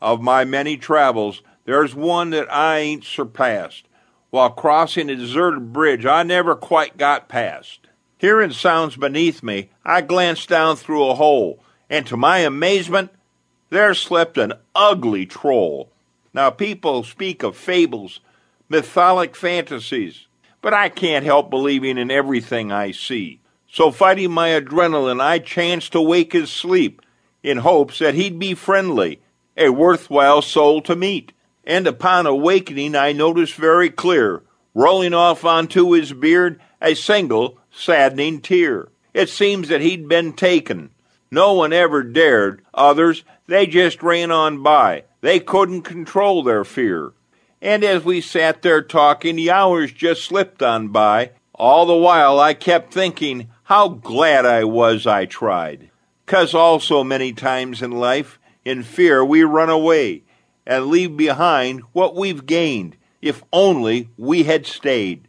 Of my many travels, there's one that I ain't surpassed. While crossing a deserted bridge I never quite got past. Hearing sounds beneath me, I glanced down through a hole, and to my amazement, there slept an ugly troll. Now, people speak of fables, mythologic fantasies, but I can't help believing in everything I see. So, fighting my adrenaline, I chanced to wake his sleep in hopes that he'd be friendly, a worthwhile soul to meet. And upon awakening, I noticed very clear, rolling off onto his beard, a single saddening tear. It seems that he'd been taken. No one ever dared. Others, they just ran on by. They couldn't control their fear. And as we sat there talking, the hours just slipped on by. All the while I kept thinking how glad I was I tried. 'Cause also many times in life, in fear we run away and leave behind what we've gained, if only we had stayed.